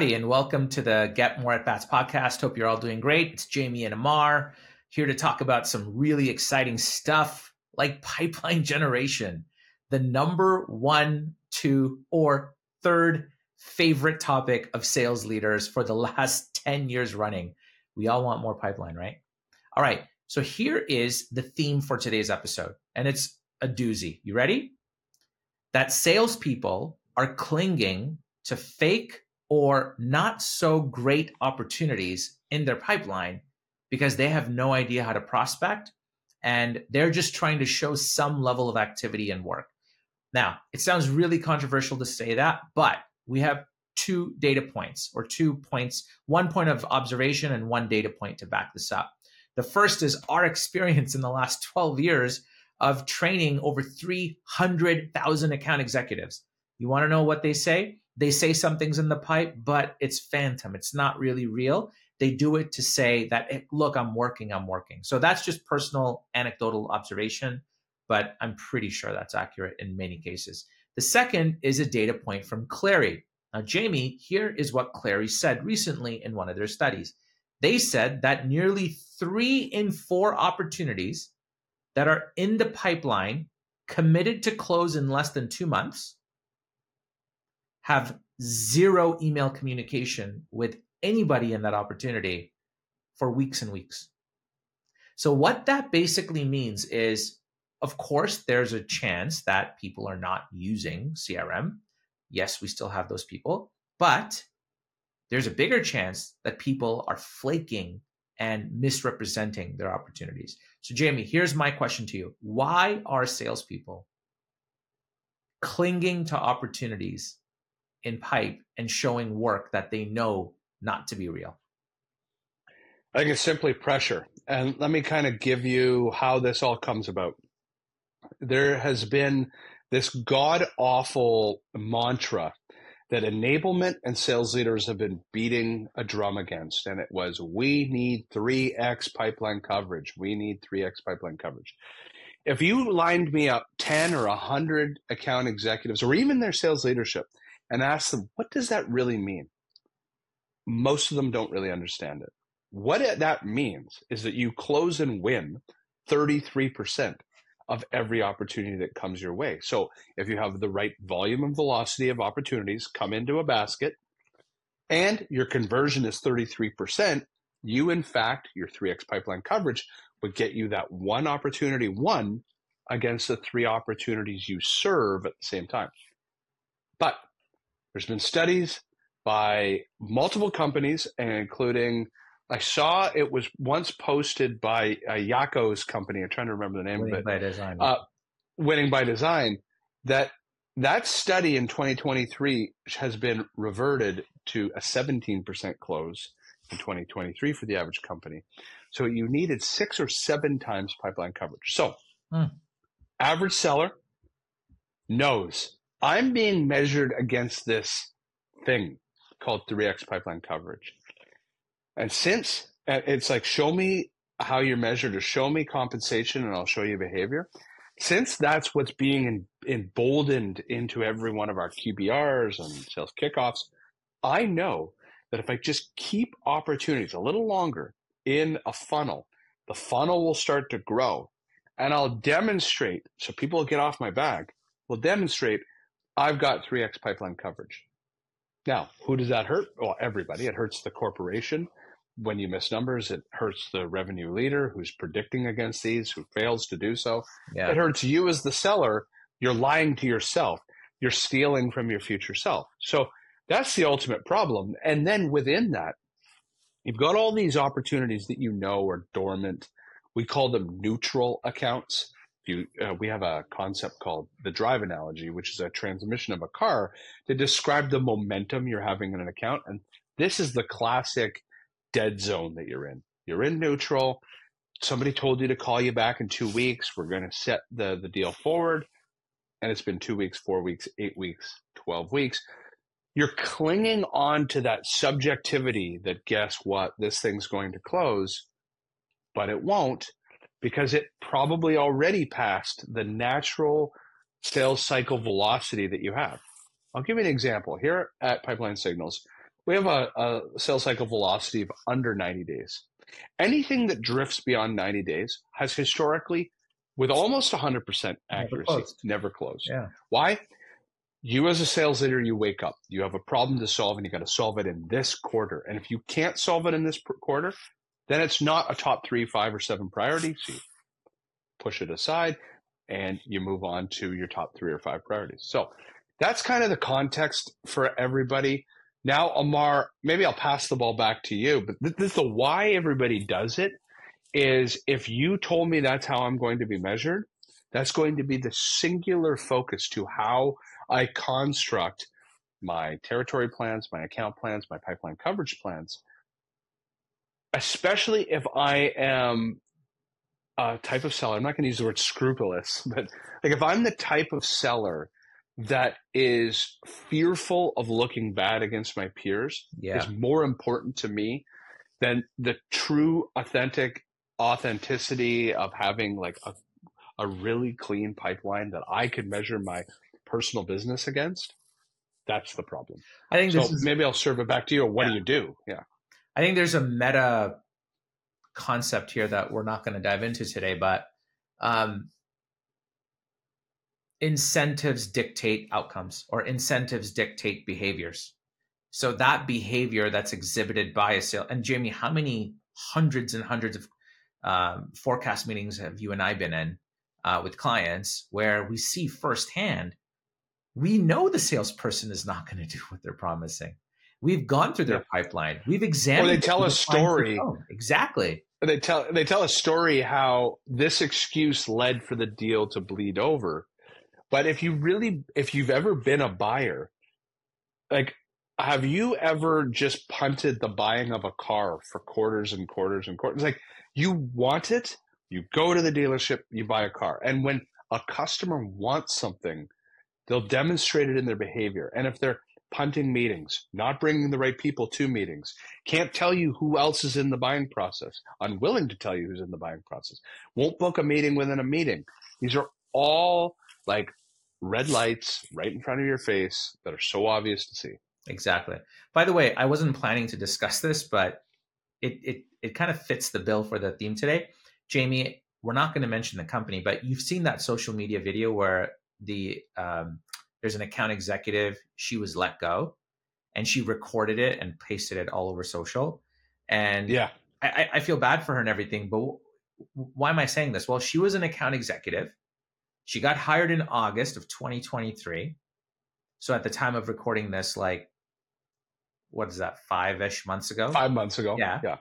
Howdy, and welcome to the Get More at Bats podcast. Hope you're all doing great. It's Jamie and Amar here to talk about some really exciting stuff like pipeline generation, the number one, two, or third favorite topic of sales leaders for the last 10 years running. We all want more pipeline, right? All right. So here is the theme for today's episode, and it's a doozy. You ready? That salespeople are clinging to fake or not so great opportunities in their pipeline because they have no idea how to prospect and they're just trying to show some level of activity and work. Now, it sounds really controversial to say that, but we have two data points or two points, one point of observation and one data point to back this up. The first is our experience in the last 12 years of training over 300,000 account executives. You want to know what they say? They say something's in the pipe, but it's phantom. It's not really real. They do it to say that, look, I'm working, I'm working. So that's just personal anecdotal observation, but I'm pretty sure that's accurate in many cases. The second is a data point from Clari. Now, Jamie, here is what Clari said recently in one of their studies. They said that nearly three in four opportunities that are in the pipeline committed to close in less than two months have zero email communication with anybody in that opportunity for weeks and weeks. So, what that basically means is, of course, there's a chance that people are not using CRM. Yes, we still have those people, but there's a bigger chance that people are flaking and misrepresenting their opportunities. So, Jamie, here's my question to you Why are salespeople clinging to opportunities in pipe and showing work that they know not to be real? I think it's simply pressure. And let me kind of give you how this all comes about. There has been this god awful mantra that enablement and sales leaders have been beating a drum against. And it was, we need 3x pipeline coverage. We need 3x pipeline coverage. If you lined me up 10 or 100 account executives or even their sales leadership and ask them, what does that really mean? Most of them don't really understand it. What that means is that you close and win 33% of every opportunity that comes your way. So if you have the right volume and velocity of opportunities come into a basket and your conversion is 33%, you in fact, your 3x pipeline coverage would get you that one opportunity one against the three opportunities you serve at the same time. But there's been studies by multiple companies, including I saw it was once posted by uh, Jacco's company. I'm trying to remember the name Winning of it. By design. Uh, Winning by Design. That that study in 2023 has been reverted to a 17% close in 2023 for the average company. So you needed six or seven times pipeline coverage. So, hmm. average seller knows I'm being measured against this thing called 3x pipeline coverage. And since it's like, show me how you're measured or show me compensation and I'll show you behavior. Since that's what's being emboldened into every one of our QBRs and sales kickoffs, I know that if I just keep opportunities a little longer in a funnel, the funnel will start to grow. And I'll demonstrate, so people get off my back, will demonstrate I've got 3x pipeline coverage. Now, who does that hurt? Well, everybody. It hurts the corporation. When you miss numbers, it hurts the revenue leader who's predicting against these, who fails to do so. Yeah. It hurts you as the seller. You're lying to yourself. You're stealing from your future self. So that's the ultimate problem. And then within that, you've got all these opportunities that you know are dormant. We call them neutral accounts you uh, we have a concept called the drive analogy, which is a transmission of a car to describe the momentum you're having in an account. And this is the classic dead zone that you're in. You're in neutral. Somebody told you to call you back in two weeks. We're going to set the, the deal forward. And it's been two weeks, four weeks, eight weeks, 12 weeks. You're clinging on to that subjectivity that guess what? This thing's going to close, but it won't because it probably already passed the natural sales cycle velocity that you have. I'll give you an example. Here at Pipeline Signals, we have a, a sales cycle velocity of under 90 days. Anything that drifts beyond 90 days has historically, with almost 100% accuracy, never closed. Never closed. Yeah. Why? You, as a sales leader, you wake up, you have a problem to solve, and you got to solve it in this quarter. And if you can't solve it in this quarter, then it's not a top three, five, or seven priority. So you push it aside and you move on to your top three or five priorities. So that's kind of the context for everybody. Now, Amar, maybe I'll pass the ball back to you, but this, is the why everybody does it is if you told me that's how I'm going to be measured, that's going to be the singular focus to how I construct my territory plans, my account plans, my pipeline coverage plans, especially if I am a type of seller. I'm not going to use the word scrupulous, but like if I'm the type of seller that is fearful of looking bad against my peers yeah. is more important to me than the true authentic authenticity of having like a, a really clean pipeline that I could measure my personal business against. That's the problem. I think so is, maybe I'll serve it back to you. Or what yeah. do you do? Yeah. I think there's a meta concept here that we're not going to dive into today, but um, incentives dictate outcomes or incentives dictate behaviors. So that behavior that's exhibited by a sale, and Jamie, how many hundreds and hundreds of um, forecast meetings have you and I been in uh, with clients where we see firsthand, we know the salesperson is not going to do what they're promising. We've gone through their pipeline. We've examined. Or they tell a story. Exactly. They tell they tell a story how this excuse led for the deal to bleed over, but if you really, if you've ever been a buyer, like, have you ever just punted the buying of a car for quarters and quarters and quarters? Like, you want it, you go to the dealership, you buy a car. And when a customer wants something, they'll demonstrate it in their behavior. And if they're punting meetings, not bringing the right people to meetings, can't tell you who else is in the buying process, unwilling to tell you who's in the buying process, won't book a meeting within a meeting. These are all like red lights right in front of your face that are so obvious to see. Exactly. By the way, I wasn't planning to discuss this, but it it it kind of fits the bill for the theme today. Jamie, we're not going to mention the company, but you've seen that social media video where the um, there's an account executive. She was let go, and she recorded it and pasted it all over social. And yeah, I, I feel bad for her and everything. But why am I saying this? Well, she was an account executive she got hired in August of 2023. So at the time of recording this, like, what is that, five ish months ago? Five months ago. Yeah. Yeah.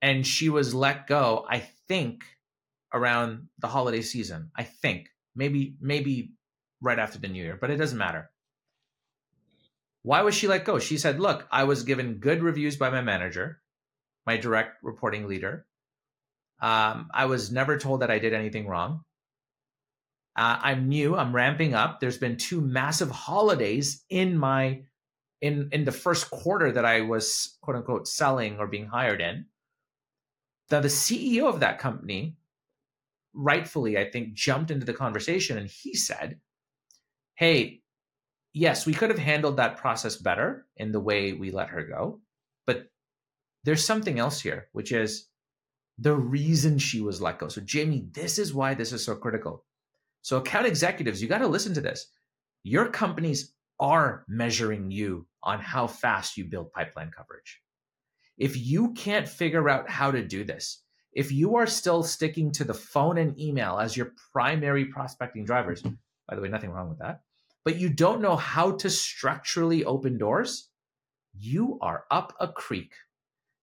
And she was let go, I think, around the holiday season. I think. Maybe, maybe right after the new year, but it doesn't matter. Why was she let go? She said, Look, I was given good reviews by my manager, my direct reporting leader. Um, I was never told that I did anything wrong. Uh, I'm new. I'm ramping up. There's been two massive holidays in my in in the first quarter that I was quote unquote selling or being hired in. Now the CEO of that company, rightfully, I think, jumped into the conversation and he said, "Hey, yes, we could have handled that process better in the way we let her go, but there's something else here, which is." The reason she was let go. So, Jamie, this is why this is so critical so, account executives, you got to listen to this. Your companies are measuring you on how fast you build pipeline coverage. If you can't figure out how to do this, if you are still sticking to the phone and email as your primary prospecting drivers, by the way, nothing wrong with that, but you don't know how to structurally open doors, you are up a creek.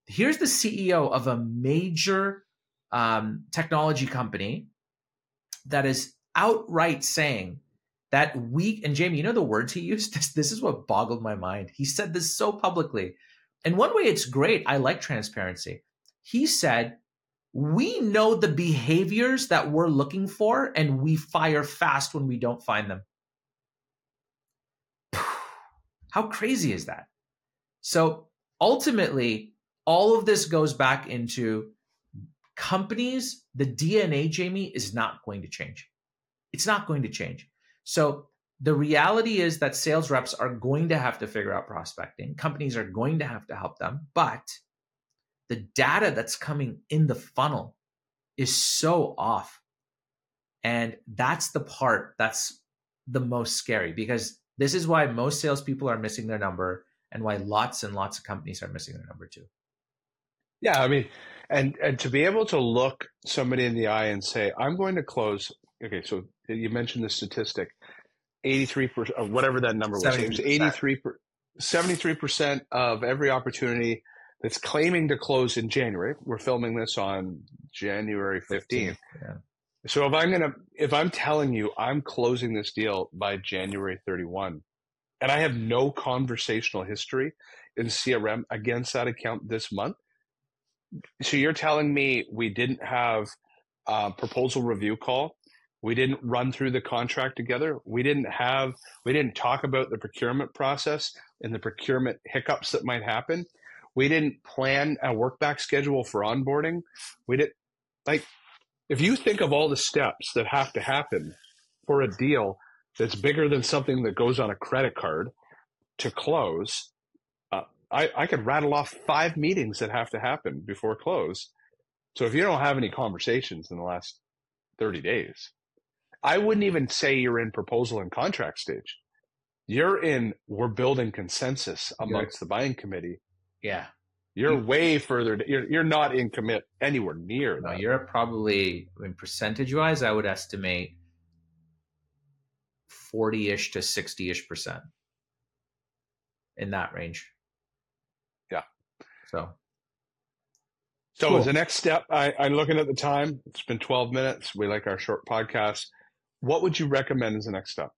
Here's the CEO of a major um, technology company that is outright saying that we and Jamie, you know the words he used? This, this is what boggled my mind. He said this so publicly. And one way it's great. I like transparency. He said, we know the behaviors that we're looking for and we fire fast when we don't find them. How crazy is that? So ultimately, all of this goes back into companies, the DNA, Jamie, is not going to change. It's not going to change. So the reality is that sales reps are going to have to figure out prospecting. Companies are going to have to help them, but the data that's coming in the funnel is so off. And that's the part that's the most scary because this is why most salespeople are missing their number and why lots and lots of companies are missing their number too. Yeah, I mean, and and to be able to look somebody in the eye and say, "I'm going to close." Okay, so you mentioned the statistic, eighty-three percent, of whatever that number was. It was eighty-three, seventy-three percent of every opportunity that's claiming to close in January. We're filming this on January fifteenth. Yeah. So if I'm gonna, if I'm telling you I'm closing this deal by January thirty-one, and I have no conversational history in CRM against that account this month so you're telling me we didn't have a proposal review call? We didn't run through the contract together. We didn't have, we didn't talk about the procurement process and the procurement hiccups that might happen. We didn't plan a work back schedule for onboarding. We did like, if you think of all the steps that have to happen for a deal that's bigger than something that goes on a credit card to close, uh, I, I could rattle off five meetings that have to happen before close. So if you don't have any conversations in the last 30 days, I wouldn't even say you're in proposal and contract stage. You're in, we're building consensus amongst the buying committee. Yeah. You're mm. way further. You're, you're not in commit anywhere near no, that. You're probably, in percentage wise, I would estimate 40 ish to 60 ish percent in that range. Yeah. So, so cool. as a next step, I, I'm looking at the time. It's been 12 minutes. We like our short podcast. What would you recommend as the next step?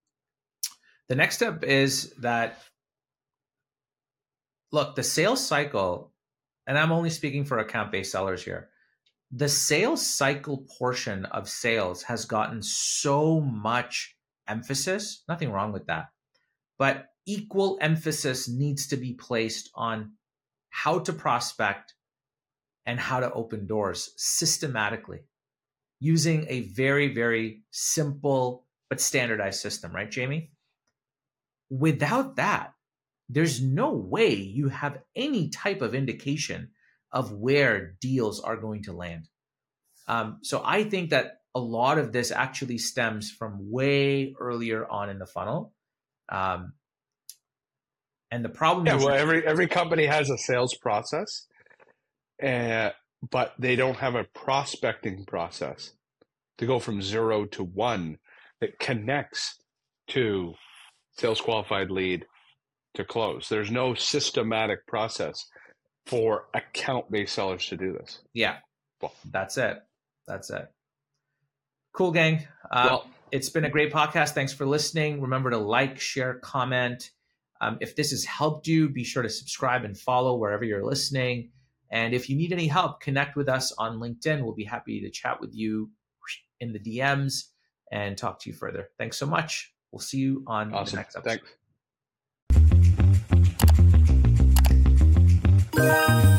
The next step is that look, the sales cycle, and I'm only speaking for account based sellers here. The sales cycle portion of sales has gotten so much emphasis. Nothing wrong with that. But equal emphasis needs to be placed on how to prospect and how to open doors systematically using a very, very simple but standardized system, right, Jamie? Without that, there's no way you have any type of indication of where deals are going to land. Um, so I think that a lot of this actually stems from way earlier on in the funnel. Um, and the problem yeah, well, every every company has a sales process, uh, but they don't have a prospecting process to go from zero to one that connects to sales qualified lead to close. There's no systematic process for account based sellers to do this. Yeah. Well, that's it. That's it. Cool, gang. Uh, well, it's been a great podcast. Thanks for listening. Remember to like, share, comment. Um, if this has helped you, be sure to subscribe and follow wherever you're listening. And if you need any help, connect with us on LinkedIn. We'll be happy to chat with you in the DMs and talk to you further. Thanks so much. We'll see you on awesome. the next episode. Thanks. Yeah.